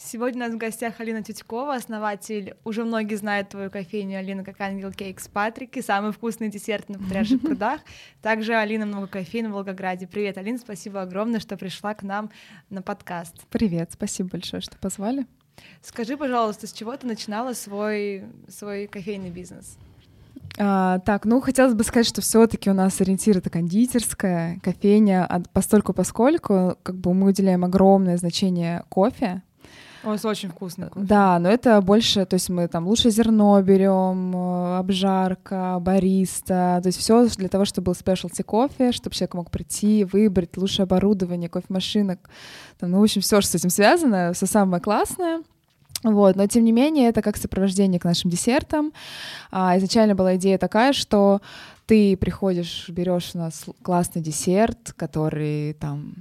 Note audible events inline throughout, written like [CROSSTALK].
Сегодня у нас в гостях Алина Тютькова, основатель, уже многие знают твою кофейню Алина как Ангел Кейкс Патрики, самый вкусный десерт на Патриарших [LAUGHS] прудах. Также Алина много кофеин в Волгограде. Привет, Алина, спасибо огромное, что пришла к нам на подкаст. Привет, спасибо большое, что позвали. Скажи, пожалуйста, с чего ты начинала свой, свой кофейный бизнес? А, так, ну хотелось бы сказать, что все-таки у нас ориентир это кондитерская, кофейня, а постольку поскольку как бы мы уделяем огромное значение кофе, вас очень вкусно. Кофе. Да, но это больше, то есть мы там лучше зерно берем, э, обжарка, бариста, то есть все для того, чтобы был спешлти кофе, чтобы человек мог прийти, выбрать лучшее оборудование, кофемашинок, там, ну, в общем, все, что с этим связано, все самое классное. Вот, но тем не менее это как сопровождение к нашим десертам. А, изначально была идея такая, что ты приходишь, берешь у нас классный десерт, который там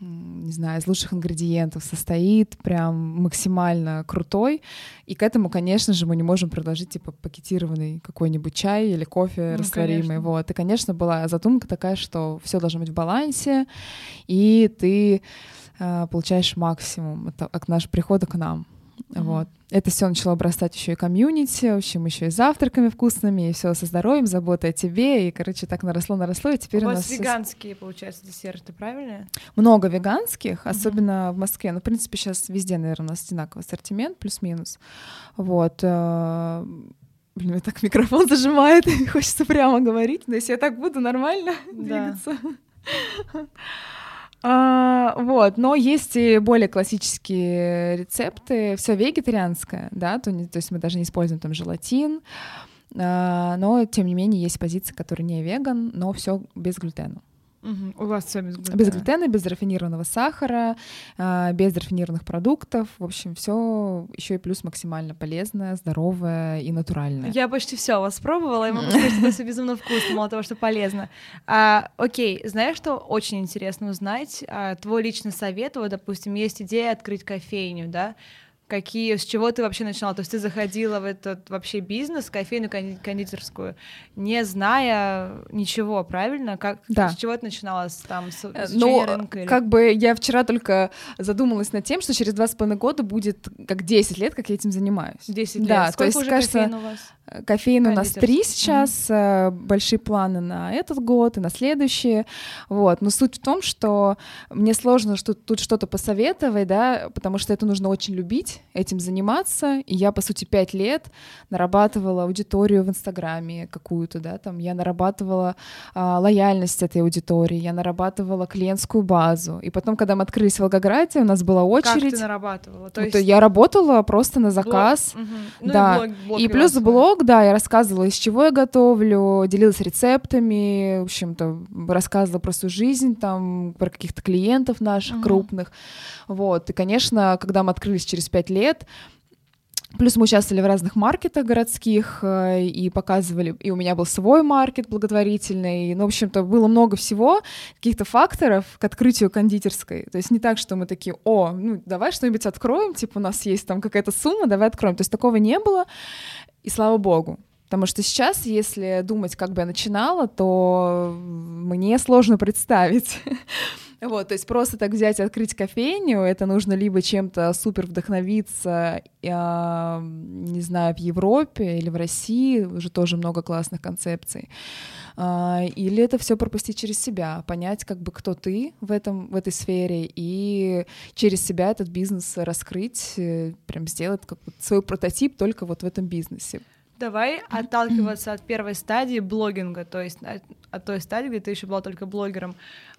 не знаю, из лучших ингредиентов состоит, прям максимально крутой. И к этому, конечно же, мы не можем предложить типа пакетированный какой-нибудь чай или кофе ну, растворимый. Конечно. Вот. И, конечно, была задумка такая, что все должно быть в балансе, и ты э, получаешь максимум от, от нашего прихода к нам. Mm-hmm. Вот. Это все начало обрастать еще и комьюнити, в общем, еще и завтраками вкусными, и все со здоровьем, заботой о тебе, и, короче, так наросло, наросло, и теперь у, у нас... веганские, получается, десерты, правильно? Много веганских, особенно mm-hmm. в Москве, ну, в принципе, сейчас везде, наверное, у нас одинаковый ассортимент, плюс-минус, вот, э, Блин, мне так [LAUGHS] микрофон зажимает, [LAUGHS] хочется прямо говорить, но если я так буду нормально да. двигаться. [LAUGHS] А, вот, но есть и более классические рецепты, все вегетарианское, да, то, не, то есть мы даже не используем там желатин, а, но тем не менее есть позиции, которые не веган, но все без глютена. Угу. У вас все без глютена. Без глютена, без рафинированного сахара, а, без рафинированных продуктов. В общем, все еще и плюс максимально полезное, здоровое и натуральное. Я почти все у вас пробовала, и могу сказать, что это все безумно вкусно, мало того, что полезно. А, окей, знаешь, что очень интересно узнать? А, твой личный совет, вот, допустим, есть идея открыть кофейню, да? Какие, с чего ты вообще начинала? То есть ты заходила в этот вообще бизнес, кофейную, кондитерскую, не зная ничего, правильно? Как, да. С чего ты начинала? С, там, с, с ну, рынка? Или... как бы я вчера только задумалась над тем, что через два с половиной года будет как 10 лет, как я этим занимаюсь. 10 лет? Да, Сколько то есть, уже кажется, кофеин у вас? Кофеин у нас три сейчас, mm-hmm. большие планы на этот год и на следующие. Вот. Но суть в том, что мне сложно что тут что-то посоветовать, да, потому что это нужно очень любить, этим заниматься. И я, по сути, пять лет нарабатывала аудиторию в Инстаграме какую-то, да, там я нарабатывала а, лояльность этой аудитории, я нарабатывала клиентскую базу. И потом, когда мы открылись в Волгограде, у нас была очередь. Как ты нарабатывала? То есть... Я работала просто на заказ. Блог. Угу. Да. Ну, и, блог, блог и плюс блог да, я рассказывала, из чего я готовлю, делилась рецептами, в общем-то, рассказывала про свою жизнь, там, про каких-то клиентов наших uh-huh. крупных. Вот. И, конечно, когда мы открылись через пять лет, Плюс мы участвовали в разных маркетах городских э, и показывали, и у меня был свой маркет благотворительный, ну, в общем-то, было много всего, каких-то факторов к открытию кондитерской. То есть не так, что мы такие, о, ну, давай что-нибудь откроем, типа у нас есть там какая-то сумма, давай откроем. То есть такого не было. И слава богу. Потому что сейчас, если думать, как бы я начинала, то мне сложно представить. [LAUGHS] Вот, то есть просто так взять и открыть кофейню, это нужно либо чем-то супер вдохновиться, э, не знаю, в Европе или в России, уже тоже много классных концепций, э, или это все пропустить через себя, понять, как бы кто ты в этом в этой сфере и через себя этот бизнес раскрыть, э, прям сделать как свой прототип только вот в этом бизнесе. Давай отталкиваться от первой стадии блогинга, то есть от, от той стадии, где ты еще была только блогером.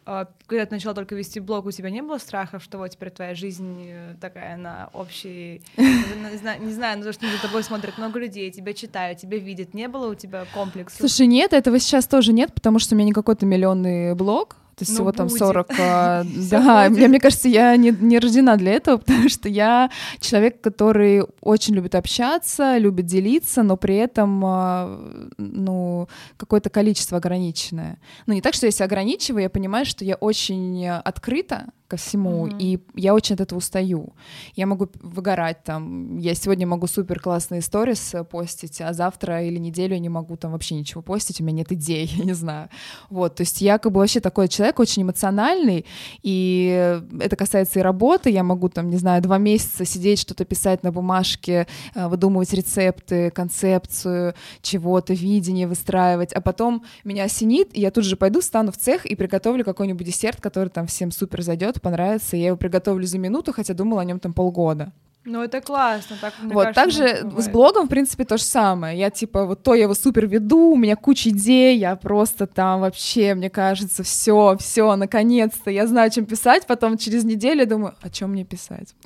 А, когда ты начала только вести блог, у тебя не было страха, что вот теперь твоя жизнь э, такая на общей... Не знаю, не знаю, за что за тобой смотрят много людей, тебя читают, тебя видят. Не было у тебя комплекса? Слушай, нет, этого сейчас тоже нет, потому что у меня не какой-то миллионный блог, то есть ну, всего там 40... А, [LAUGHS] да, мне, мне кажется, я не, не рождена для этого, [LAUGHS] потому что я человек, который очень любит общаться, любит делиться, но при этом, а, ну, ну, какое-то количество ограниченное. Ну, не так, что если ограничиваю, я понимаю, что я очень открыта ко всему, mm-hmm. и я очень от этого устаю. Я могу выгорать там, я сегодня могу супер классные сторис постить, а завтра или неделю я не могу там вообще ничего постить, у меня нет идей, [LAUGHS] я не знаю. Вот, то есть я как бы вообще такой человек очень эмоциональный, и это касается и работы, я могу там, не знаю, два месяца сидеть, что-то писать на бумажке, э, выдумывать рецепты, концепцию чего-то, видение выстраивать, а потом меня осенит, и я тут же пойду, стану в цех и приготовлю какой-нибудь десерт, который там всем супер зайдет, понравится, я его приготовлю за минуту, хотя думала о нем там полгода. Ну, это классно. Так, мне вот, кажется, также с блогом, в принципе, то же самое. Я, типа, вот то я его супер веду, у меня куча идей, я просто там вообще, мне кажется, все, все, наконец-то, я знаю, чем писать, потом через неделю думаю, о чем мне писать? [LAUGHS]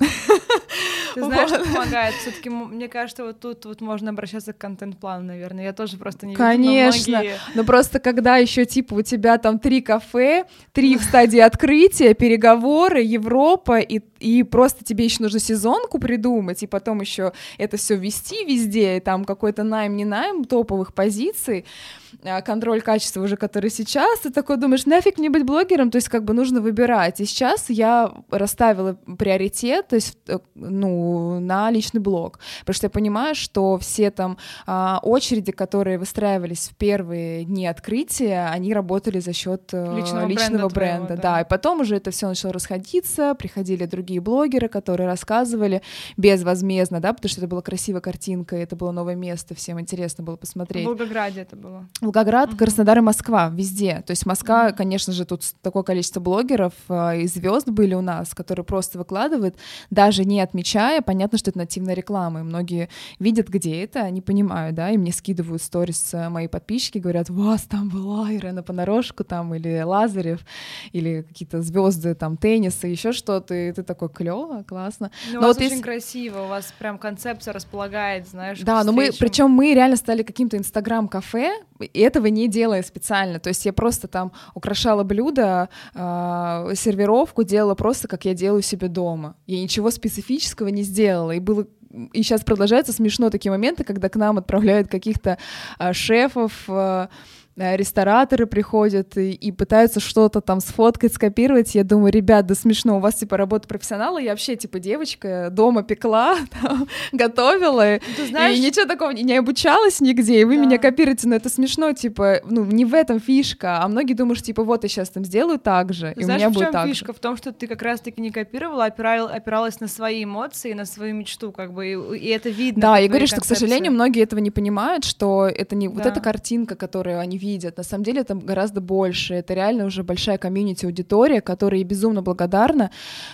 Ты [LAUGHS] знаешь, что помогает? Все-таки, мне кажется, вот тут вот можно обращаться к контент-плану, наверное. Я тоже просто не Конечно. Но просто когда еще типа у тебя там три кафе, три [LAUGHS] в стадии открытия, переговоры, Европа, и, и просто тебе еще нужно сезонку придумать, и потом еще это все вести везде, и там какой-то найм, не найм топовых позиций. А, контроль качества уже, который сейчас, ты такой думаешь, нафиг мне быть блогером, то есть как бы нужно выбирать. И сейчас я расставила приоритет, то есть, э, ну, на личный блог, потому что я понимаю, что все там а, очереди, которые выстраивались в первые дни открытия, они работали за счет э, личного, личного бренда, бренда, да. да, и потом уже это все начало расходиться, приходили другие блогеры, которые рассказывали безвозмездно, да, потому что это была красивая картинка, это было новое место, всем интересно было посмотреть. В Волгограде это было. Волгоград, uh-huh. Краснодар и Москва, везде. То есть Москва, uh-huh. конечно же, тут такое количество блогеров э, и звезд были у нас, которые просто выкладывают, даже не отмечая, понятно, что это нативная реклама, и многие видят, где это, они понимают, да, и мне скидывают сторис э, мои подписчики, говорят, вас там была Ирена Понарошку там, или Лазарев, или какие-то звезды там тенниса, еще что-то, и ты такой, клево, классно. Ну, но у вас вот очень есть... красиво, у вас прям концепция располагает, знаешь, Да, но мы, причем мы реально стали каким-то инстаграм-кафе, и этого не делая специально. То есть я просто там украшала блюдо, э, сервировку делала просто, как я делаю себе дома. Я ничего специфического не сделала. И было и сейчас продолжаются смешно такие моменты, когда к нам отправляют каких-то э, шефов, Э, рестораторы приходят и, и пытаются что-то там сфоткать, скопировать. Я думаю, ребят, да смешно, у вас типа работа профессионала, я вообще типа девочка дома пекла, [LAUGHS] там, готовила, Ты знаешь... и ничего такого не, не обучалась нигде, и вы да. меня копируете, но это смешно, типа, ну не в этом фишка, а многие думают, что, типа вот я сейчас там сделаю так же, и знаешь, у меня будет так фишка? В том, что ты как раз-таки не копировала, а опирал, опиралась на свои эмоции, на свою мечту, как бы, и, и это видно. Да, я говорю, что, к сожалению, многие этого не понимают, что это не да. вот эта картинка, которую они видят. На самом деле это гораздо больше. Это реально уже большая комьюнити аудитория, которой я безумно благодарна.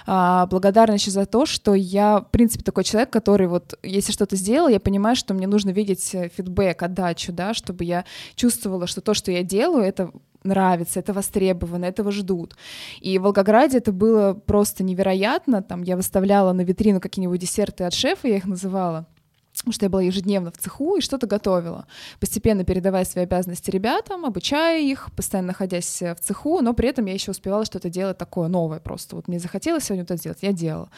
А, благодарна еще за то, что я, в принципе, такой человек, который вот, если что-то сделал, я понимаю, что мне нужно видеть э, фидбэк, отдачу, да, чтобы я чувствовала, что то, что я делаю, это нравится, это востребовано, этого ждут. И в Волгограде это было просто невероятно. Там я выставляла на витрину какие-нибудь десерты от шефа, я их называла что я была ежедневно в цеху и что-то готовила, постепенно передавая свои обязанности ребятам, обучая их, постоянно находясь в цеху, но при этом я еще успевала что-то делать такое новое просто. Вот мне захотелось сегодня это сделать, я делала.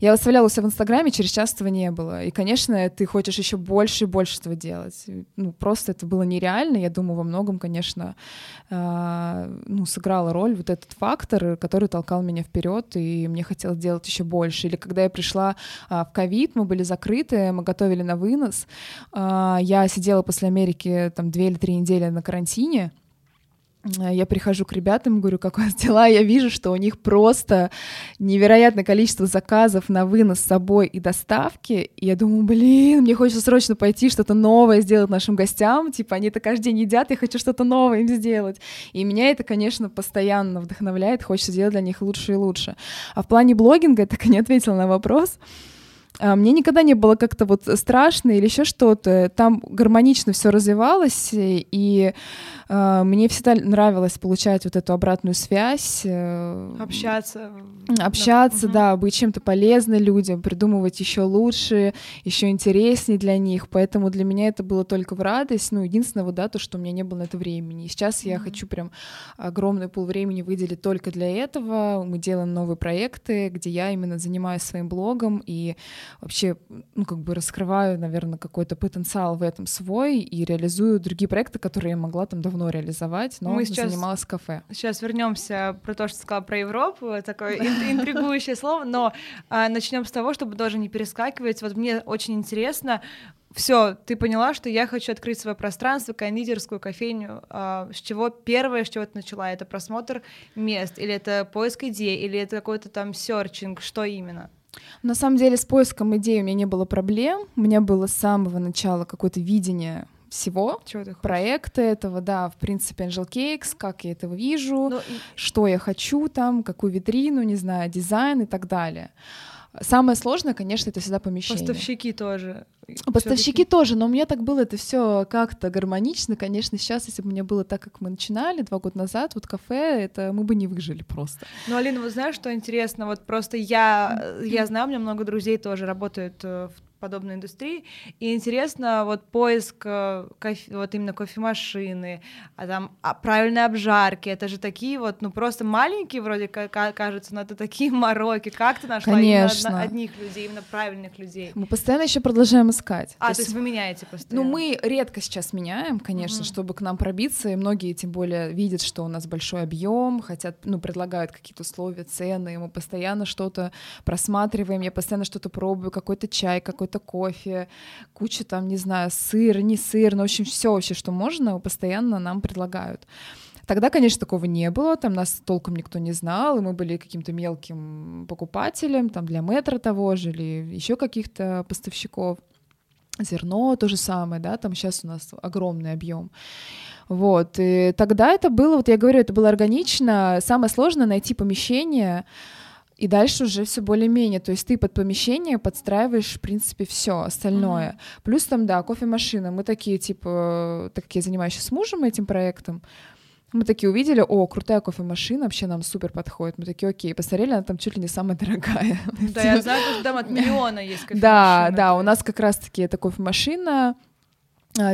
Я выставляла себя в Инстаграме, через час этого не было. И, конечно, ты хочешь еще больше и больше этого делать. Ну, просто это было нереально. Я думаю, во многом, конечно, э, ну, сыграла роль вот этот фактор, который толкал меня вперед, и мне хотелось делать еще больше. Или когда я пришла э, в ковид, мы были закрыты, мы готовили готовили на вынос. А, я сидела после Америки там две или три недели на карантине, я прихожу к ребятам, говорю, как у вас дела, я вижу, что у них просто невероятное количество заказов на вынос с собой и доставки, и я думаю, блин, мне хочется срочно пойти что-то новое сделать нашим гостям, типа они это каждый день едят, я хочу что-то новое им сделать, и меня это, конечно, постоянно вдохновляет, хочется сделать для них лучше и лучше. А в плане блогинга, я так и не ответила на вопрос, а, мне никогда не было как-то вот страшно или еще что-то. Там гармонично все развивалось, и э, мне всегда нравилось получать вот эту обратную связь. Э, общаться. Общаться, да, да быть чем-то полезной людям, придумывать еще лучше, еще интереснее для них. Поэтому для меня это было только в радость. Ну, единственное, вот, да, то, что у меня не было на это времени. И сейчас mm-hmm. я хочу прям огромный пол времени выделить только для этого. Мы делаем новые проекты, где я именно занимаюсь своим блогом и вообще, ну, как бы раскрываю, наверное, какой-то потенциал в этом свой и реализую другие проекты, которые я могла там давно реализовать, но Мы сейчас, занималась кафе. Сейчас вернемся про то, что сказала про Европу, такое интригующее слово, но а, начнем с того, чтобы даже не перескакивать. Вот мне очень интересно, все, ты поняла, что я хочу открыть свое пространство, кондитерскую, кофейню. А, с чего первое, с чего ты начала? Это просмотр мест, или это поиск идей, или это какой-то там серчинг, что именно? На самом деле с поиском идей у меня не было проблем. У меня было с самого начала какое-то видение всего проекта этого, да, в принципе, Angel Cakes, как я этого вижу, ну, и... что я хочу там, какую витрину, не знаю, дизайн и так далее. Самое сложное, конечно, это всегда помещение. Поставщики тоже. Поставщики тоже, но у меня так было это все как-то гармонично. Конечно, сейчас, если бы у меня было так, как мы начинали два года назад, вот кафе, это мы бы не выжили просто. Ну, Алина, вы знаешь, что интересно? Вот просто я, я знаю, у меня много друзей тоже работают э, в подобной индустрии. И интересно, вот поиск э, кофе, вот именно кофемашины, а там а, правильной обжарки, это же такие вот, ну просто маленькие вроде как кажется, но это такие [LAUGHS] мороки. Как ты нашла Конечно. именно одних людей, именно правильных людей? Мы постоянно еще продолжаем искать. А, то, то есть вы меняете постоянно? Ну мы редко сейчас меняем, конечно, mm-hmm. чтобы к нам пробиться, и многие тем более видят, что у нас большой объем, хотят, ну предлагают какие-то условия, цены, и мы постоянно что-то просматриваем, я постоянно что-то пробую, какой-то чай, какой какой-то кофе, куча там, не знаю, сыр, не сыр, ну, в общем, все вообще, что можно, постоянно нам предлагают. Тогда, конечно, такого не было, там нас толком никто не знал, и мы были каким-то мелким покупателем, там для метра того же или еще каких-то поставщиков. Зерно то же самое, да, там сейчас у нас огромный объем. Вот, и тогда это было, вот я говорю, это было органично. Самое сложное найти помещение, и дальше уже все более-менее. То есть ты под помещение подстраиваешь, в принципе, все остальное. Mm-hmm. Плюс там, да, кофемашина. Мы такие, типа, так как я занимаюсь с мужем этим проектом, мы такие увидели, о, крутая кофемашина, вообще нам супер подходит. Мы такие, окей, посмотрели, она там чуть ли не самая дорогая. Да, я [LAUGHS] знаю, что там от миллиона есть кофемашина. Да, да, у нас как раз-таки эта кофемашина,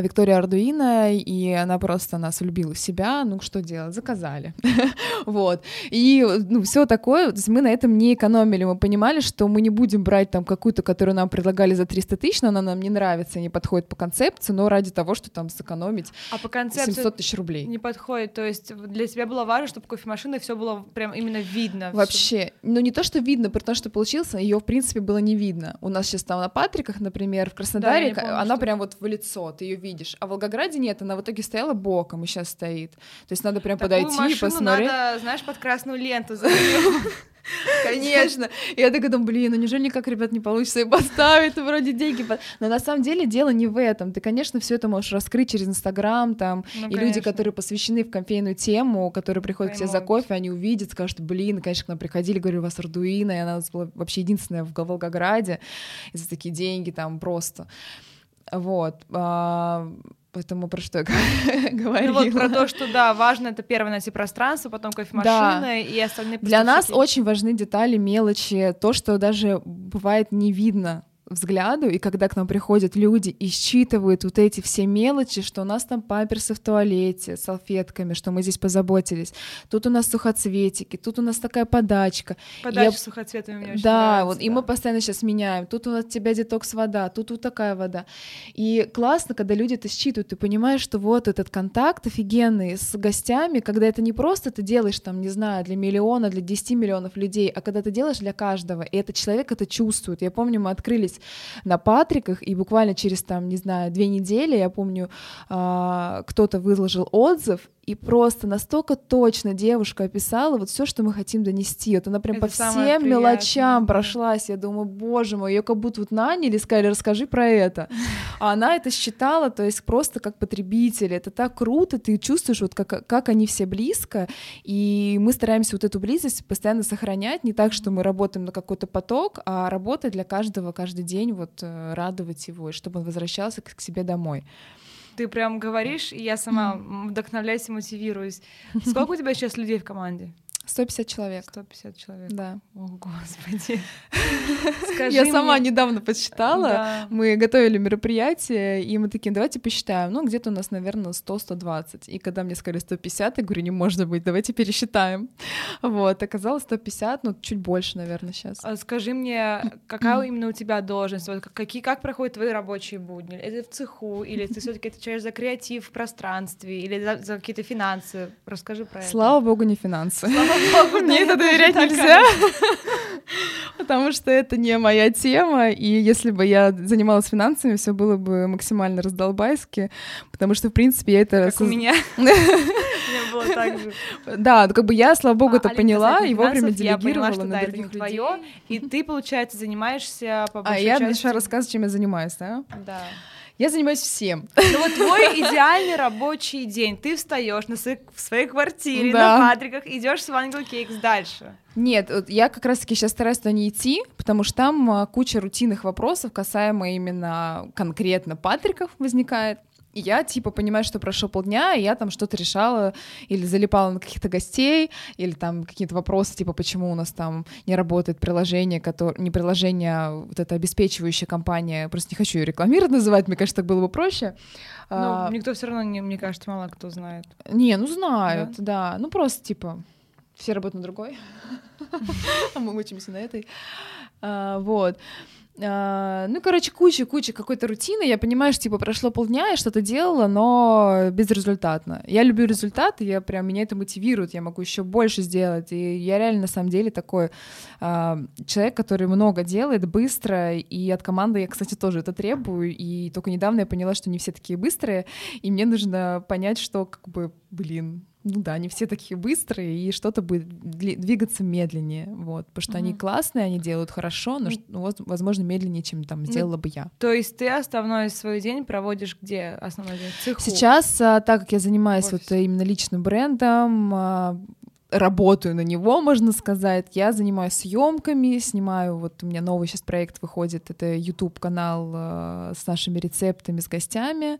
Виктория Ардуина, и она просто нас влюбила в себя, ну что делать, заказали, [LAUGHS] вот, и ну все такое, то есть мы на этом не экономили, мы понимали, что мы не будем брать там какую-то, которую нам предлагали за 300 тысяч, но она нам не нравится, не подходит по концепции, но ради того, что там сэкономить а по концепции 700 тысяч рублей. Не подходит, то есть для тебя было важно, чтобы кофемашина все было прям именно видно. Вообще, ну не то, что видно, при том, что получился, ее в принципе было не видно. У нас сейчас там на Патриках, например, в Краснодаре, да, помню, она что... прям вот в лицо, ты ее видишь. А в Волгограде нет, она в итоге стояла боком и сейчас стоит. То есть надо прям Такую подойти и посмотреть. надо, знаешь, под красную ленту [LAUGHS] Конечно. Я такая думаю, блин, ну неужели никак, ребят, не получится и поставить, вроде деньги. Но на самом деле дело не в этом. Ты, конечно, все это можешь раскрыть через Инстаграм, там, ну, и люди, которые посвящены в кофейную тему, которые приходят к тебе за кофе, они увидят, скажут, блин, конечно, к нам приходили, говорю, у вас Ардуина, и она была вообще единственная в Волгограде, и за такие деньги там просто. Вот. А, поэтому про что я [LAUGHS] говорила? Ну вот про то, что да, важно это первое найти пространство, потом кофемашина да. и остальные Для нас очень важны детали, мелочи, то, что даже бывает не видно взгляду, и когда к нам приходят люди и считывают вот эти все мелочи, что у нас там памперсы в туалете, салфетками, что мы здесь позаботились, тут у нас сухоцветики, тут у нас такая подачка. Подача я... сухоцветами мне очень Да, нравится, вот, да. и мы постоянно сейчас меняем, тут у нас тебя детокс вода, тут вот такая вода. И классно, когда люди это считывают, ты понимаешь, что вот этот контакт офигенный с гостями, когда это не просто ты делаешь там, не знаю, для миллиона, для 10 миллионов людей, а когда ты делаешь для каждого, и этот человек это чувствует. Я помню, мы открылись здесь на Патриках, и буквально через там, не знаю, две недели, я помню, а, кто-то выложил отзыв, и просто настолько точно девушка описала вот все, что мы хотим донести. Вот она прям Это по всем мелочам прошлась. Я думаю, боже мой, ее как будто вот наняли, сказали, расскажи про это. [LAUGHS] А она это считала, то есть просто как потребитель. Это так круто, ты чувствуешь, вот как, как они все близко, и мы стараемся вот эту близость постоянно сохранять, не так, что мы работаем на какой-то поток, а работать для каждого каждый день, вот э, радовать его, и чтобы он возвращался к себе домой. Ты прям говоришь, и я сама вдохновляюсь и мотивируюсь. Сколько у тебя сейчас людей в команде? 150 человек. 150 человек. Да. О, господи. [LAUGHS] Я сама недавно подсчитала. Мы готовили мероприятие, и мы такие, давайте посчитаем. Ну, где-то у нас, наверное, 100-120. И когда мне сказали 150, я говорю, не может быть, давайте пересчитаем. [LAUGHS] Вот, оказалось 150, ну, чуть больше, наверное, сейчас. А скажи мне, какая именно у тебя должность? Вот какие, как проходят твои рабочие будни? Это в цеху, или ты все таки отвечаешь за креатив в пространстве, или за, за какие-то финансы? Расскажи про это. Слава богу, не финансы. Слава [LAUGHS] мне это доверять нельзя, [LAUGHS] потому что это не моя тема, и если бы я занималась финансами, все было бы максимально раздолбайски, потому что, в принципе, я это... Как [LAUGHS] у меня. было так же. Да, как бы я, слава богу, а, это поняла и вовремя делегировала на других людей. И ты, получается, занимаешься по А я начала рассказывать, чем я занимаюсь, да? Да. Я занимаюсь всем. Ну вот твой идеальный рабочий день. Ты встаешь на своей, в своей квартире, да. на Патриках, идешь с Вангел Кейкс дальше. Нет, вот я как раз-таки сейчас стараюсь туда не идти, потому что там а, куча рутинных вопросов, касаемо именно конкретно Патриков возникает. И я, типа, понимаю, что прошло полдня, и я там что-то решала или залипала на каких-то гостей, или там какие-то вопросы, типа, почему у нас там не работает приложение, которое... не приложение, а вот это обеспечивающая компания, просто не хочу ее рекламировать называть, мне кажется, так было бы проще. Ну, а... никто все равно, не, мне кажется, мало кто знает. Не, ну знают, да, да. ну просто, типа, все работают на другой, [LAUGHS] а мы учимся на этой. А, вот. А, ну, короче, куча-куча какой-то рутины. Я понимаю, что, типа, прошло полдня, я что-то делала, но безрезультатно. Я люблю результаты, я прям, меня это мотивирует, я могу еще больше сделать. И я реально, на самом деле, такой э, человек, который много делает, быстро, и от команды я, кстати, тоже это требую, и только недавно я поняла, что не все такие быстрые, и мне нужно понять, что, как бы, блин, ну да, они все такие быстрые, и что-то будет двигаться медленнее, вот, потому что mm-hmm. они классные, они делают хорошо, но, ну, возможно, медленнее, чем там сделала ну, бы я. То есть ты основной свой день проводишь где основной день? цеху? Сейчас, а, так как я занимаюсь вот именно личным брендом, а, работаю на него, можно сказать. Я занимаюсь съемками, снимаю, вот у меня новый сейчас проект выходит, это YouTube канал э, с нашими рецептами, с гостями.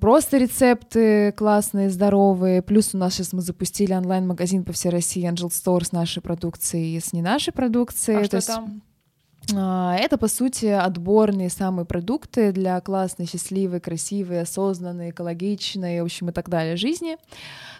Просто рецепты классные, здоровые. Плюс у нас сейчас мы запустили онлайн-магазин по всей России Angel Store с нашей продукцией и с не нашей продукцией. А что есть... там? А, это, по сути, отборные самые продукты для классной, счастливой, красивой, осознанной, экологичной, в общем, и так далее жизни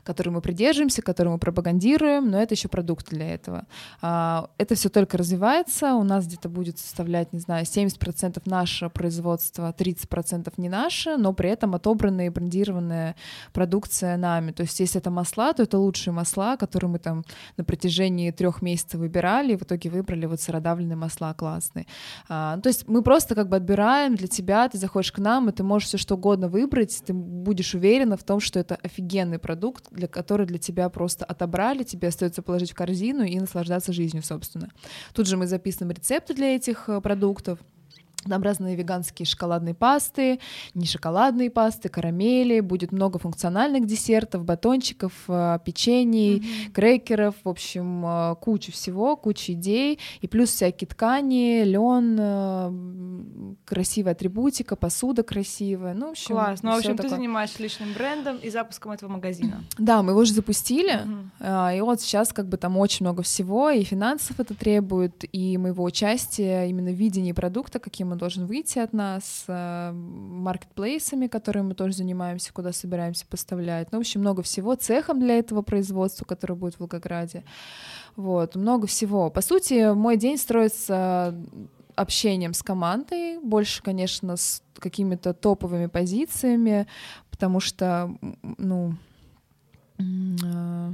которой мы придерживаемся, который мы пропагандируем, но это еще продукт для этого. А, это все только развивается, у нас где-то будет составлять, не знаю, 70% наше производство, 30% не наше, но при этом отобранная и брендированная продукция нами. То есть если это масла, то это лучшие масла, которые мы там на протяжении трех месяцев выбирали, и в итоге выбрали вот сыродавленные масла классные. А, то есть мы просто как бы отбираем для тебя, ты заходишь к нам, и ты можешь все что угодно выбрать, ты будешь уверена в том, что это офигенный продукт, для, который для тебя просто отобрали, тебе остается положить в корзину и наслаждаться жизнью, собственно. Тут же мы записываем рецепты для этих э, продуктов, там разные веганские шоколадные пасты, не шоколадные пасты, карамели, будет много функциональных десертов, батончиков, э, печений, mm-hmm. крекеров, в общем, э, кучу всего, куча идей, и плюс всякие ткани, лен, э, красивая атрибутика, посуда красивая, ну, в общем, Класс, ну, в общем, такое. ты занимаешься личным брендом и запуском этого магазина. [CLEARS THROAT] Да, мы его уже запустили, mm-hmm. и вот сейчас как бы там очень много всего, и финансов это требует, и моего участия именно в видении продукта, каким он должен выйти от нас, э, маркетплейсами, которыми мы тоже занимаемся, куда собираемся поставлять. Ну, в общем, много всего. Цехом для этого производства, который будет в Волгограде. Вот, много всего. По сути, мой день строится общением с командой, больше, конечно, с какими-то топовыми позициями, потому что, ну, э,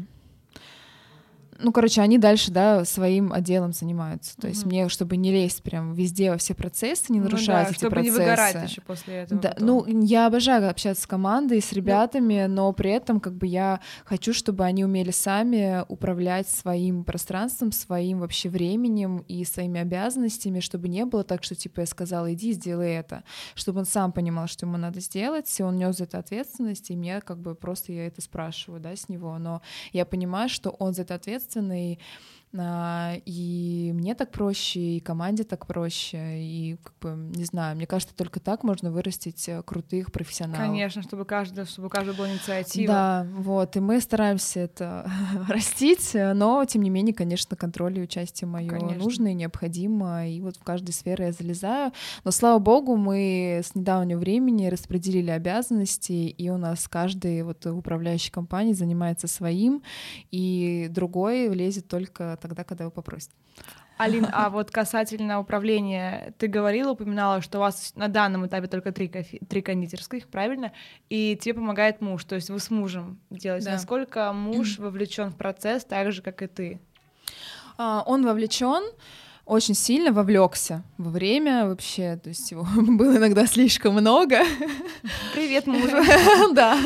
ну, короче, они дальше, да, своим отделом занимаются. То есть mm-hmm. мне, чтобы не лезть прям везде во все процессы, не нарушать ну, да, эти чтобы процессы. не выгорать еще после этого. Да, ну, я обожаю общаться с командой, с ребятами, но при этом как бы я хочу, чтобы они умели сами управлять своим пространством, своим вообще временем и своими обязанностями, чтобы не было так, что типа я сказала, иди, сделай это, чтобы он сам понимал, что ему надо сделать, и он нес за это ответственность, и мне как бы просто я это спрашиваю, да, с него, но я понимаю, что он за это ответственность ответственный, и мне так проще, и команде так проще, и как бы, не знаю, мне кажется, только так можно вырастить э, крутых профессионалов. Конечно, чтобы каждый, чтобы у каждого была инициатива. Да, вот, и мы стараемся это [LAUGHS] растить, но, тем не менее, конечно, контроль и участие мое нужно и необходимо, и вот в каждой сфере я залезаю, но, слава богу, мы с недавнего времени распределили обязанности, и у нас каждый вот управляющий компании занимается своим, и другой влезет только тогда, когда его попросят. Алин, [LAUGHS] а вот касательно управления, ты говорила, упоминала, что у вас на данном этапе только три, кофе, три кондитерских, правильно? И тебе помогает муж, то есть вы с мужем делаете. Да. Насколько муж вовлечен в процесс так же, как и ты? А, он вовлечен очень сильно вовлекся во время вообще, то есть его [LAUGHS] было иногда слишком много. Привет мужу. [LAUGHS] Да.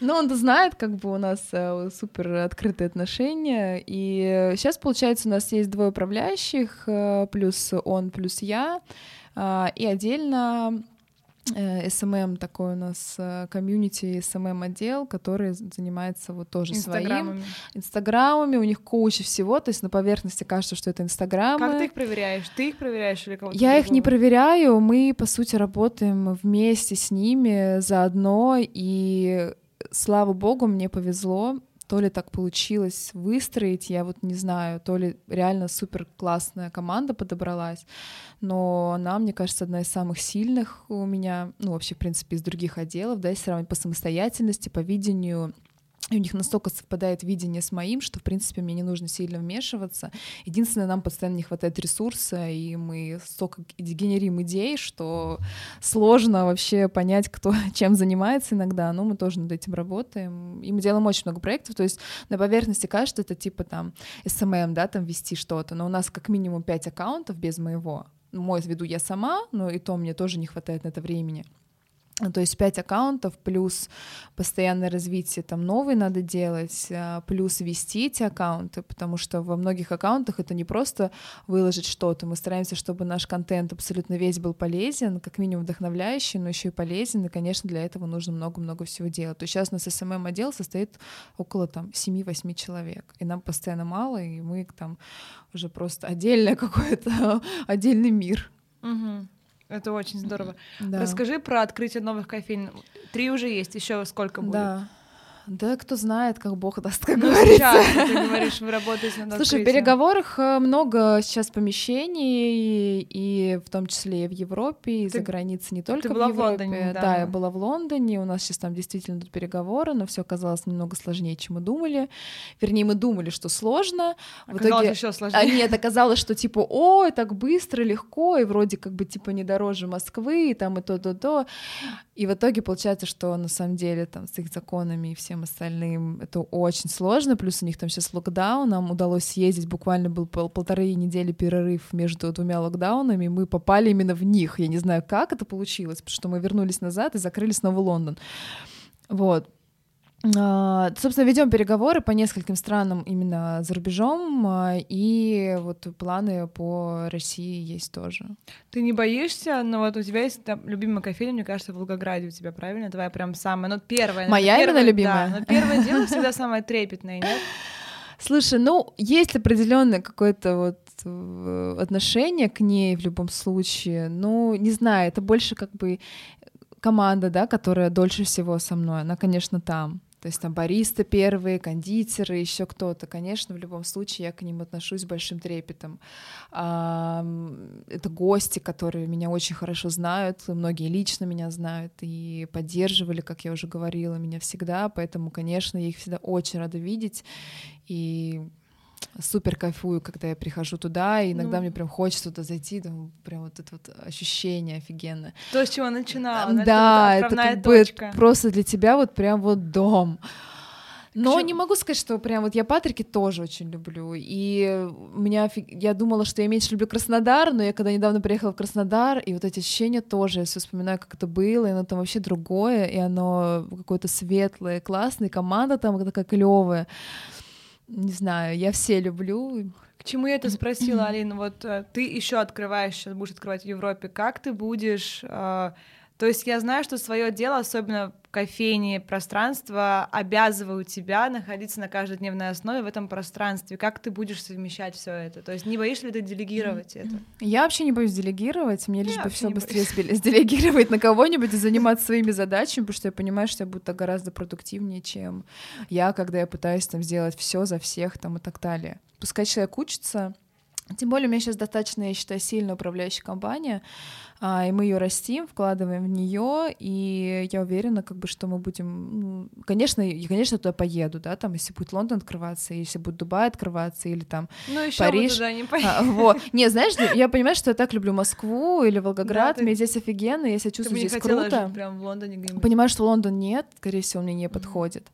Но он знает, как бы у нас э, супер открытые отношения. И сейчас, получается, у нас есть двое управляющих, э, плюс он, плюс я. А, и отдельно SMM э, такой у нас э, комьюнити, SMM отдел, который занимается вот тоже инстаграмами. своим инстаграмами, у них куча всего, то есть на поверхности кажется, что это инстаграмы. Как ты их проверяешь? Ты их проверяешь или кого-то? Я другого? их не проверяю, мы по сути работаем вместе с ними заодно, и слава богу, мне повезло, то ли так получилось выстроить, я вот не знаю, то ли реально супер классная команда подобралась, но она, мне кажется, одна из самых сильных у меня, ну вообще, в принципе, из других отделов, да, если сравнивать по самостоятельности, по видению, и у них настолько совпадает видение с моим, что, в принципе, мне не нужно сильно вмешиваться. Единственное, нам постоянно не хватает ресурса, и мы столько генерим идей, что сложно вообще понять, кто [LAUGHS] чем занимается иногда, но мы тоже над этим работаем. И мы делаем очень много проектов, то есть на поверхности кажется, это типа там SMM, да, там вести что-то, но у нас как минимум 5 аккаунтов без моего. Мой веду я сама, но и то мне тоже не хватает на это времени. Ну, то есть пять аккаунтов, плюс постоянное развитие, там новые надо делать, а, плюс вести эти аккаунты, потому что во многих аккаунтах это не просто выложить что-то, мы стараемся, чтобы наш контент абсолютно весь был полезен, как минимум вдохновляющий, но еще и полезен, и, конечно, для этого нужно много-много всего делать. То есть сейчас у нас SMM отдел состоит около там 7-8 человек, и нам постоянно мало, и мы там уже просто отдельный [LAUGHS] какой-то отдельный мир. Угу. Это очень здорово. Да. Расскажи про открытие новых кофеин. Три уже есть, еще сколько будет? Да. Да, кто знает, как Бог даст, как ну, говорится. Сейчас, ты говоришь, вы работаете над Слушай, в переговорах э, много сейчас помещений, и в том числе и в Европе, и ты, за границей, не только ты была в Европе. В Лондоне, да. да, я была в Лондоне, у нас сейчас там действительно тут переговоры, но все оказалось немного сложнее, чем мы думали. Вернее, мы думали, что сложно. В оказалось итоге... еще сложнее. А нет, оказалось, что типа, ой, так быстро, легко, и вроде как бы типа не дороже Москвы, и там и то-то-то. И в итоге получается, что на самом деле там с их законами и всем остальным это очень сложно, плюс у них там сейчас локдаун, нам удалось съездить, буквально был пол полторы недели перерыв между двумя локдаунами, мы попали именно в них, я не знаю, как это получилось, потому что мы вернулись назад и закрыли снова Лондон. Вот. А, собственно, ведем переговоры по нескольким странам именно за рубежом, а, и вот планы по России есть тоже. Ты не боишься, но вот у тебя есть там любимая кофейня, мне кажется, в Волгограде у тебя, правильно? Твоя прям самая, ну первая. Моя первая, именно любимая? Да, но первое дело [LAUGHS] всегда самое трепетное, нет? Слушай, ну, есть определенное какое-то вот э, отношение к ней в любом случае. Ну, не знаю, это больше как бы команда, да, которая дольше всего со мной. Она, конечно, там. То есть там баристы первые, кондитеры, еще кто-то. Конечно, в любом случае я к ним отношусь с большим трепетом. Это гости, которые меня очень хорошо знают, многие лично меня знают и поддерживали, как я уже говорила, меня всегда. Поэтому, конечно, я их всегда очень рада видеть. И супер кайфую, когда я прихожу туда, и иногда ну. мне прям хочется туда зайти, там прям вот это вот ощущение офигенное. То, с чего начинала, да, это, это как точка. бы просто для тебя вот прям вот дом. Но Почему? не могу сказать, что прям вот я Патрики тоже очень люблю. И меня я думала, что я меньше люблю Краснодар, но я когда недавно приехала в Краснодар, и вот эти ощущения тоже, я все вспоминаю, как это было, и оно там вообще другое, и оно какое-то светлое, классное, команда там такая клевая не знаю, я все люблю. К чему я это спросила, [CLEARS THROAT] Алина? Вот э, ты еще открываешь, сейчас будешь открывать в Европе. Как ты будешь... Э, то есть я знаю, что свое дело, особенно кофейне пространства обязывают тебя находиться на каждодневной основе в этом пространстве. Как ты будешь совмещать все это? То есть не боишься ли ты делегировать это? Я вообще не боюсь делегировать, мне лишь бы все быстрее сделегировать [LAUGHS] на кого-нибудь и заниматься своими задачами, потому что я понимаю, что я буду гораздо продуктивнее, чем я, когда я пытаюсь там сделать все за всех там и так далее. Пускай человек учится, тем более у меня сейчас достаточно, я считаю, сильная управляющая компания, а, и мы ее растим, вкладываем в нее, и я уверена, как бы, что мы будем, ну, конечно, я, конечно, туда поеду, да, там, если будет Лондон открываться, если будет Дубай открываться, или там ну, еще Париж. туда не поеду. А, вот. Не, знаешь, я понимаю, что я так люблю Москву или Волгоград, да, мне здесь офигенно, я себя чувствую здесь круто. Жить прям в Лондоне где-нибудь. Понимаю, что Лондон нет, скорее всего, мне не подходит.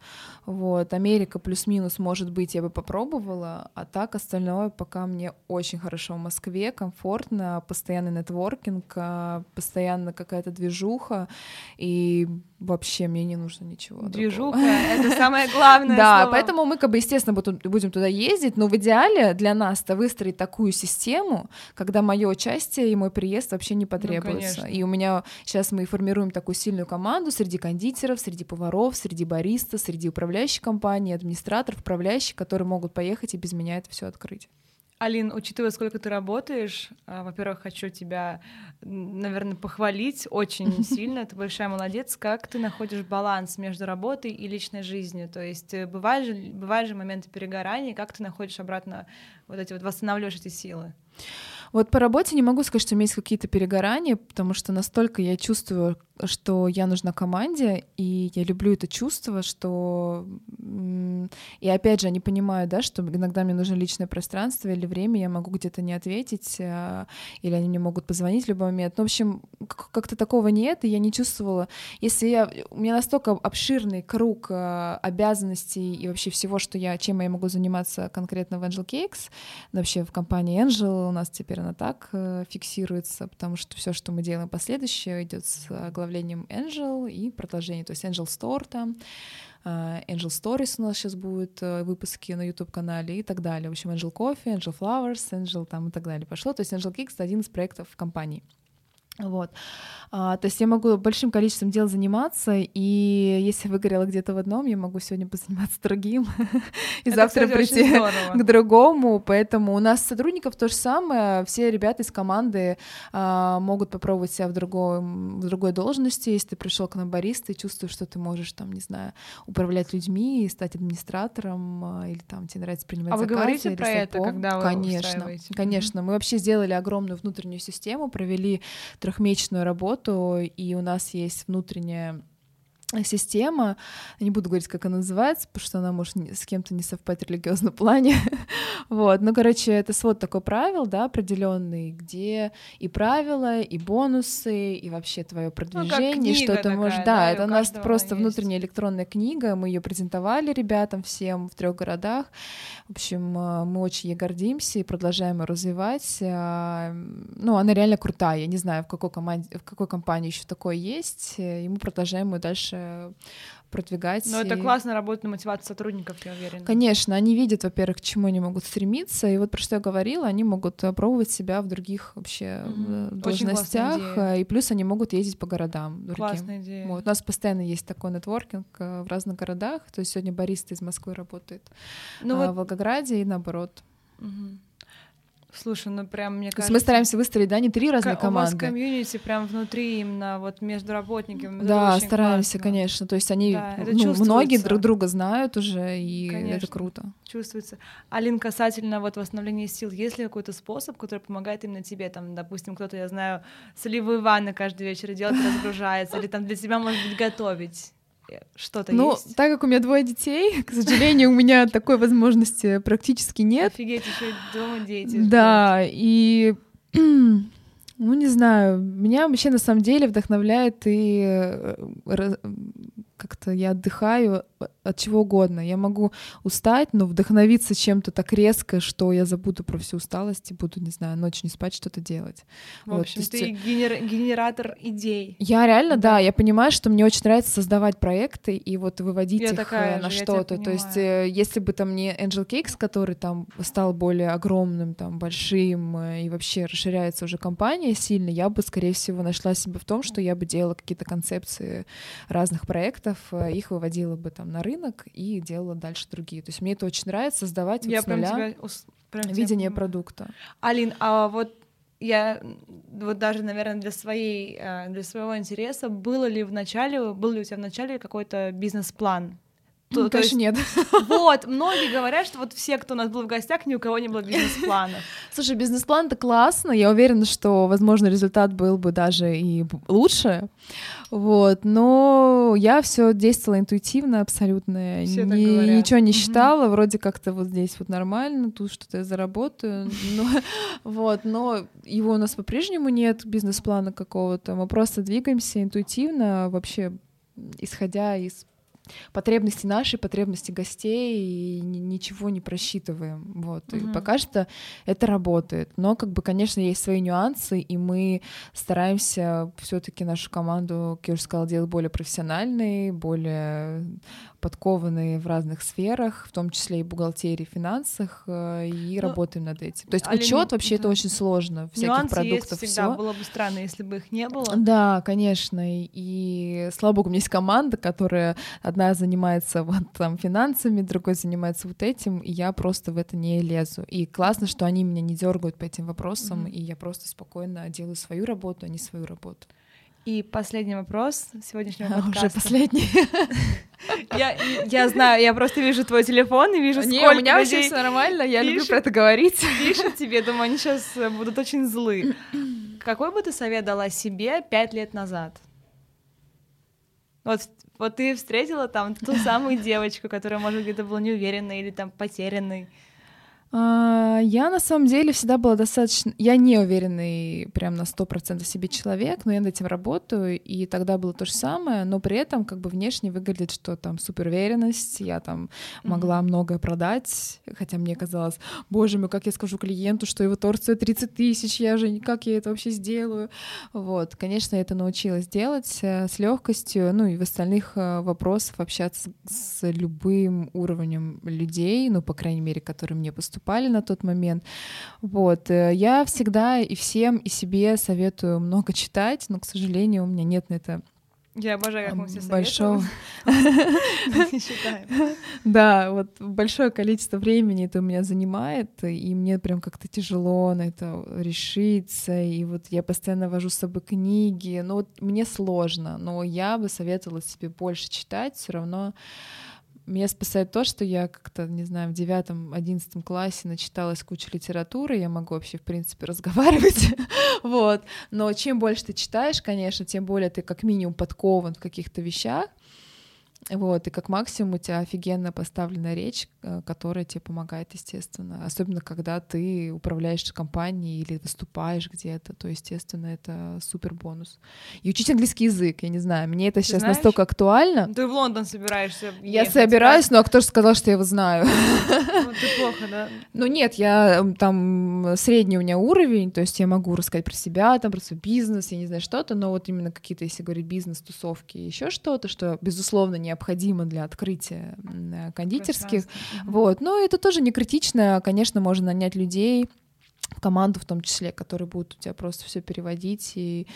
Вот, Америка плюс-минус, может быть, я бы попробовала, а так остальное пока мне очень хорошо в Москве, комфортно, постоянный нетворкинг, а, постоянно какая-то движуха, и вообще мне не нужно ничего. Движуха — это самое [LAUGHS] главное Да, поэтому мы, как бы, естественно, будем туда ездить, но в идеале для нас это выстроить такую систему, когда мое участие и мой приезд вообще не ну, потребуется. И у меня сейчас мы формируем такую сильную команду среди кондитеров, среди поваров, среди бариста, среди управляющих управляющей компании, администраторов, управляющих, которые могут поехать и без меня это все открыть. Алин, учитывая, сколько ты работаешь, а, во-первых, хочу тебя, наверное, похвалить очень [LAUGHS] сильно. Ты большая молодец. Как ты находишь баланс между работой и личной жизнью? То есть э, бывают же, бывают же моменты перегорания, как ты находишь обратно вот эти вот, восстанавливаешь эти силы? Вот по работе не могу сказать, что у меня есть какие-то перегорания, потому что настолько я чувствую что я нужна команде, и я люблю это чувство, что... И опять же, они понимают, да, что иногда мне нужно личное пространство или время, я могу где-то не ответить, а, или они мне могут позвонить в любой момент. Ну, в общем, как-то такого нет, и я не чувствовала... Если я... У меня настолько обширный круг а, обязанностей и вообще всего, что я... Чем я могу заниматься конкретно в Angel Cakes, вообще в компании Angel у нас теперь она так э, фиксируется, потому что все, что мы делаем последующее, идет с главой добавлением Angel и продолжение, то есть Angel Store там, Angel Stories у нас сейчас будут э, выпуски на YouTube-канале и так далее. В общем, Angel Coffee, Angel Flowers, Angel там и так далее пошло. То есть Angel Kicks — это один из проектов компании. Вот. А, то есть я могу большим количеством дел заниматься, и если выгорела где-то в одном, я могу сегодня позаниматься [LAUGHS] другим, [LAUGHS] и завтра прийти к другому. Поэтому у нас сотрудников то же самое. Все ребята из команды а, могут попробовать себя в другой, в другой должности. Если ты пришел к нам бариста и чувствуешь, что ты можешь, там, не знаю, управлять людьми и стать администратором, а, или там тебе нравится принимать а заказы. А вы говорите про это, когда вы Конечно, конечно. Мы вообще сделали огромную внутреннюю систему, провели трехмесячную работу, и у нас есть внутренняя система, не буду говорить, как она называется, потому что она может с кем-то не совпасть в религиозном плане, [LAUGHS] вот, ну, короче, это свод такой правил, да, определенный, где и правила, и бонусы, и вообще твое ну, продвижение, ну, что ты можешь, да, да это у нас просто есть. внутренняя электронная книга, мы ее презентовали ребятам всем в трех городах, в общем, э, мы очень ей гордимся и продолжаем ее развивать, а, ну, она реально крутая, я не знаю, в какой команде, в какой компании еще такое есть, э, и мы продолжаем ее дальше дальше продвигать. Но и... это классно работает на мотивацию сотрудников, я уверена. Конечно, они видят, во-первых, к чему они могут стремиться, и вот про что я говорила, они могут э, пробовать себя в других вообще mm-hmm. должностях, и плюс они могут ездить по городам. Другим. Классная идея. Вот. У нас постоянно есть такой нетворкинг в разных городах, то есть сегодня бариста из Москвы работает ну, а, вот... в Волгограде и наоборот. Mm-hmm. Слушай, ну прям мне кажется... Мы стараемся выстроить, да, не три разные к- команды. У вас комьюнити прям внутри именно вот между работниками. Да, стараемся, классно. конечно. То есть они, да, ну, многие друг друга знают уже, и конечно, это круто. Чувствуется. Алин, касательно вот восстановления сил, есть ли какой-то способ, который помогает именно тебе? Там, допустим, кто-то, я знаю, солевые ванны каждый вечер делает, разгружается, или там для тебя, может быть, готовить что-то ну, есть? так как у меня двое детей, [LAUGHS] к сожалению, у меня такой возможности практически нет. Офигеть, еще дома дети. Да, и [CLEARS THROAT] ну, не знаю, меня вообще на самом деле вдохновляет и э, как-то я отдыхаю от чего угодно. Я могу устать, но вдохновиться чем-то так резко, что я забуду про всю усталость и буду, не знаю, ночь не спать, что-то делать. В вот, общем, ты генер... генератор идей. Я реально, да. да, я понимаю, что мне очень нравится создавать проекты и вот выводить я их такая на что-то. То есть, э, если бы там не Angel Cakes, который там стал более огромным, там, большим э, и вообще расширяется уже компания сильно, я бы, скорее всего, нашла себя в том, что я бы делала какие-то концепции разных проектов, э, их выводила бы там на рынок и делала дальше другие. То есть мне это очень нравится, создавать я вот с нуля тебя, видение тебя... продукта. Алин, а вот я вот даже, наверное, для своей э, для своего интереса было ли в начале был ли у тебя в начале какой-то бизнес-план то, ну, Конечно, есть, нет. [LAUGHS] Вот, многие говорят, что вот все, кто у нас был в гостях, ни у кого не было бизнес-плана. Слушай, бизнес-план — это классно, я уверена, что, возможно, результат был бы даже и лучше, вот, но я все действовала интуитивно абсолютно, все ни, ничего не считала, угу. вроде как-то вот здесь вот нормально, тут что-то я заработаю, [LAUGHS] но, вот, но его у нас по-прежнему нет, бизнес-плана какого-то, мы просто двигаемся интуитивно, вообще исходя из потребности наши, потребности гостей, и ничего не просчитываем. Вот. Mm-hmm. И пока что это работает. Но, как бы, конечно, есть свои нюансы, и мы стараемся все-таки нашу команду, как я уже сказала, делать более профессиональной, более подкованные в разных сферах, в том числе и бухгалтерии, финансах, э, и ну, работаем над этим. То есть учет вообще да. это очень сложно, всяких Нюансы продуктов. Есть всегда, всё. было бы странно, если бы их не было. Да, конечно. И слава богу, у меня есть команда, которая одна занимается вот там финансами, другой занимается вот этим, и я просто в это не лезу. И классно, что они меня не дергают по этим вопросам, mm-hmm. и я просто спокойно делаю свою работу, а не свою работу. И последний вопрос сегодняшнего а, подкаста. Уже последний. [LAUGHS] Я, я знаю, я просто вижу твой телефон и вижу, Не, сколько у меня вообще все нормально, я пишут, люблю про это говорить. Пишут тебе, думаю, они сейчас будут очень злы. [CLEARS THROAT] Какой бы ты совет дала себе пять лет назад? Вот, вот ты встретила там ту самую девочку, которая, может, где-то была неуверенной или там потерянной. А, я на самом деле всегда была достаточно... Я не уверенный прям на сто процентов себе человек, но я над этим работаю, и тогда было то же самое, но при этом как бы внешне выглядит, что там супер уверенность, я там могла mm-hmm. многое продать, хотя мне казалось, боже мой, как я скажу клиенту, что его торт стоит 30 тысяч, я же как я это вообще сделаю? Вот, конечно, я это научилась делать э, с легкостью, ну и в остальных э, вопросах общаться с любым уровнем людей, ну, по крайней мере, которые мне поступают поступали на тот момент. Вот. Э, я всегда и всем, и себе советую много читать, но, к сожалению, у меня нет на это я обожаю, как мы все большого... [LAUGHS] [LAUGHS] Да, вот большое количество времени это у меня занимает, и мне прям как-то тяжело на это решиться, и вот я постоянно вожу с собой книги, ну вот мне сложно, но я бы советовала себе больше читать, все равно меня спасает то, что я как-то, не знаю, в девятом, одиннадцатом классе начиталась кучу литературы, я могу вообще, в принципе, [LAUGHS] разговаривать, [LAUGHS] вот. Но чем больше ты читаешь, конечно, тем более ты как минимум подкован в каких-то вещах, вот, и как максимум у тебя офигенно поставленная речь, э, которая тебе помогает, естественно. Особенно, когда ты управляешь компанией или выступаешь где-то, то, естественно, это супер бонус. И учить английский язык, я не знаю, мне это ты сейчас знаешь? настолько актуально. Ты в Лондон собираешься Я собираюсь, но а кто же сказал, что я его знаю? Ну, ты плохо, да? [LAUGHS] Ну нет, я там средний у меня уровень, то есть я могу рассказать про себя, там, про свой бизнес, я не знаю, что-то, но вот именно какие-то, если говорить бизнес, тусовки, еще что-то, что, безусловно, не необходимо для открытия э, кондитерских. Вот. Но это тоже не критично. Конечно, можно нанять людей, команду в том числе, которые будут у тебя просто все переводить и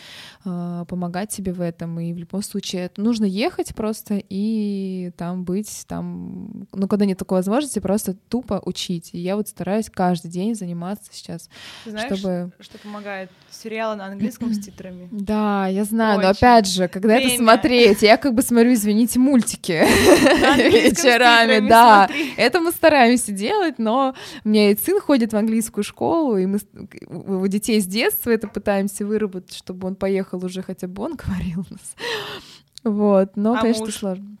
э, помогать тебе в этом. И в любом случае это нужно ехать просто и там быть, там, ну, когда нет такой возможности, просто тупо учить. И я вот стараюсь каждый день заниматься сейчас, Ты знаешь, чтобы... что помогает? Сериалы на английском с титрами. [CLEARS THROAT] Да, я знаю, Очень. но опять же, когда Время. это смотреть, я как бы смотрю, извините, мультики [LAUGHS] вечерами, да. Это мы стараемся делать, но у меня и сын ходит в английскую школу, и мы у детей с детства это пытаемся выработать, чтобы он поехал уже хотя бы он [LAUGHS] говорил нас. Вот, но, а конечно, муж? сложно.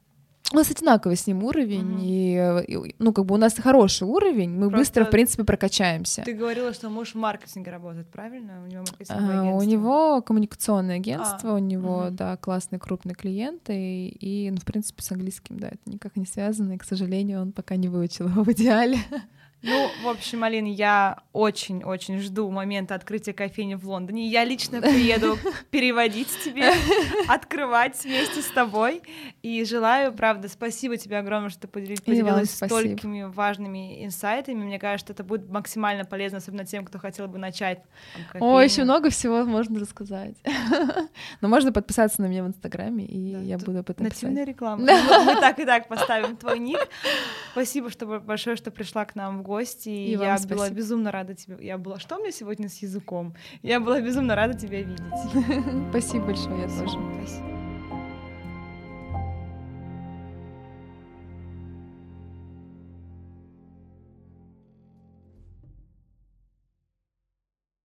у нас одинаковый с ним уровень, uh-huh. и, ну, как бы у нас хороший уровень, мы Просто быстро, в принципе, прокачаемся. Ты говорила, что муж в маркетинге работает, правильно? У него а, У него коммуникационное агентство, а. у него, uh-huh. да, классные крупные клиенты, и, и, ну, в принципе, с английским, да, это никак не связано, и, к сожалению, он пока не выучил его в идеале. [LAUGHS] Ну, в общем, Алина, я очень-очень жду момента открытия кофейни в Лондоне. Я лично приеду переводить тебе, открывать вместе с тобой. И желаю, правда, спасибо тебе огромное, что ты поделилась столькими важными инсайтами. Мне кажется, это будет максимально полезно, особенно тем, кто хотел бы начать. О, еще много всего можно рассказать. [LAUGHS] Но можно подписаться на меня в Инстаграме, и я буду об этом. Нативная реклама. Мы так и так поставим твой ник. Спасибо что большое, что пришла к нам в гости гости. И я спасибо. была безумно рада тебе. Я была. Что у меня сегодня с языком? Я была безумно рада тебя видеть. [LAUGHS] Спасибо большое, я тоже. Спасибо.